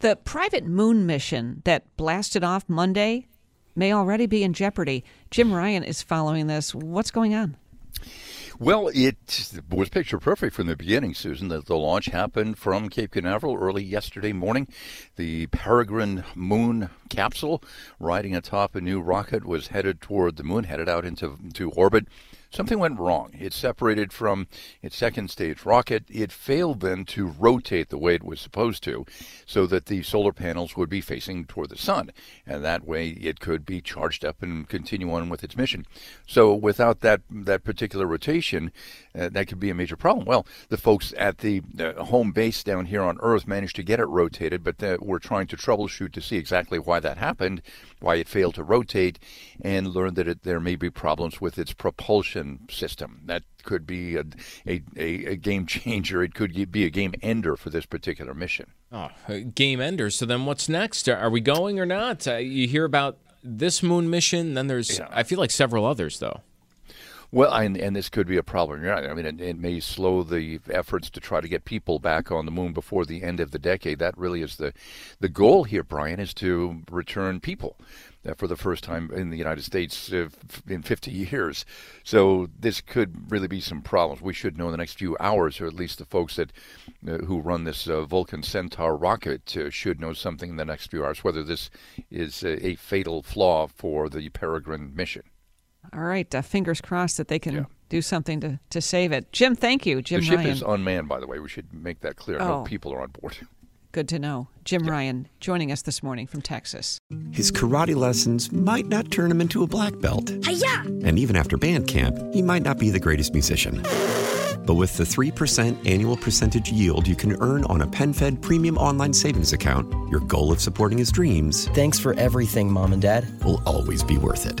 The private moon mission that blasted off Monday may already be in jeopardy. Jim Ryan is following this. What's going on? Well, it was picture perfect from the beginning, Susan. That the launch happened from Cape Canaveral early yesterday morning. The Peregrine Moon capsule, riding atop a new rocket, was headed toward the moon, headed out into to orbit. Something went wrong. It separated from its second stage rocket. It failed then to rotate the way it was supposed to, so that the solar panels would be facing toward the sun, and that way it could be charged up and continue on with its mission. So without that that particular rotation, uh, that could be a major problem. Well, the folks at the uh, home base down here on Earth managed to get it rotated, but uh, we're trying to troubleshoot to see exactly why that happened, why it failed to rotate, and learned that it, there may be problems with its propulsion system. That could be a, a, a, game changer. It could be a game ender for this particular mission. Oh, game ender. So then what's next? Are we going or not? Uh, you hear about this moon mission, then there's, Yeah. I feel like several others, though. Well, and, and this could be a problem. You're. I mean, it, it may slow the efforts to try to get people back on the moon before the end of the decade. That really is the the goal here, Brian, is to return people uh, for the first time in the United States uh, in 50 years. So this could really be some problems. We should know in the next few hours, or at least the folks that uh, who run this uh, Vulcan Centaur rocket uh, should know something in the next few hours, whether this is a fatal flaw for the Peregrine mission. All right, uh, fingers crossed that they can Yeah. do something to, to save it. Jim, thank you. Jim the ship Ryan. is unmanned, by the way. We should make that clear. Oh. No people are on board. Good to know. Jim Ryan joining us this morning from Texas. His karate lessons might not turn him into a black belt. Hi-ya! And even after band camp, he might not be the greatest musician. But with the 3% annual percentage yield you can earn on a PenFed premium online savings account, your goal of supporting his dreams Thanks for everything, Mom and Dad. will always be worth it.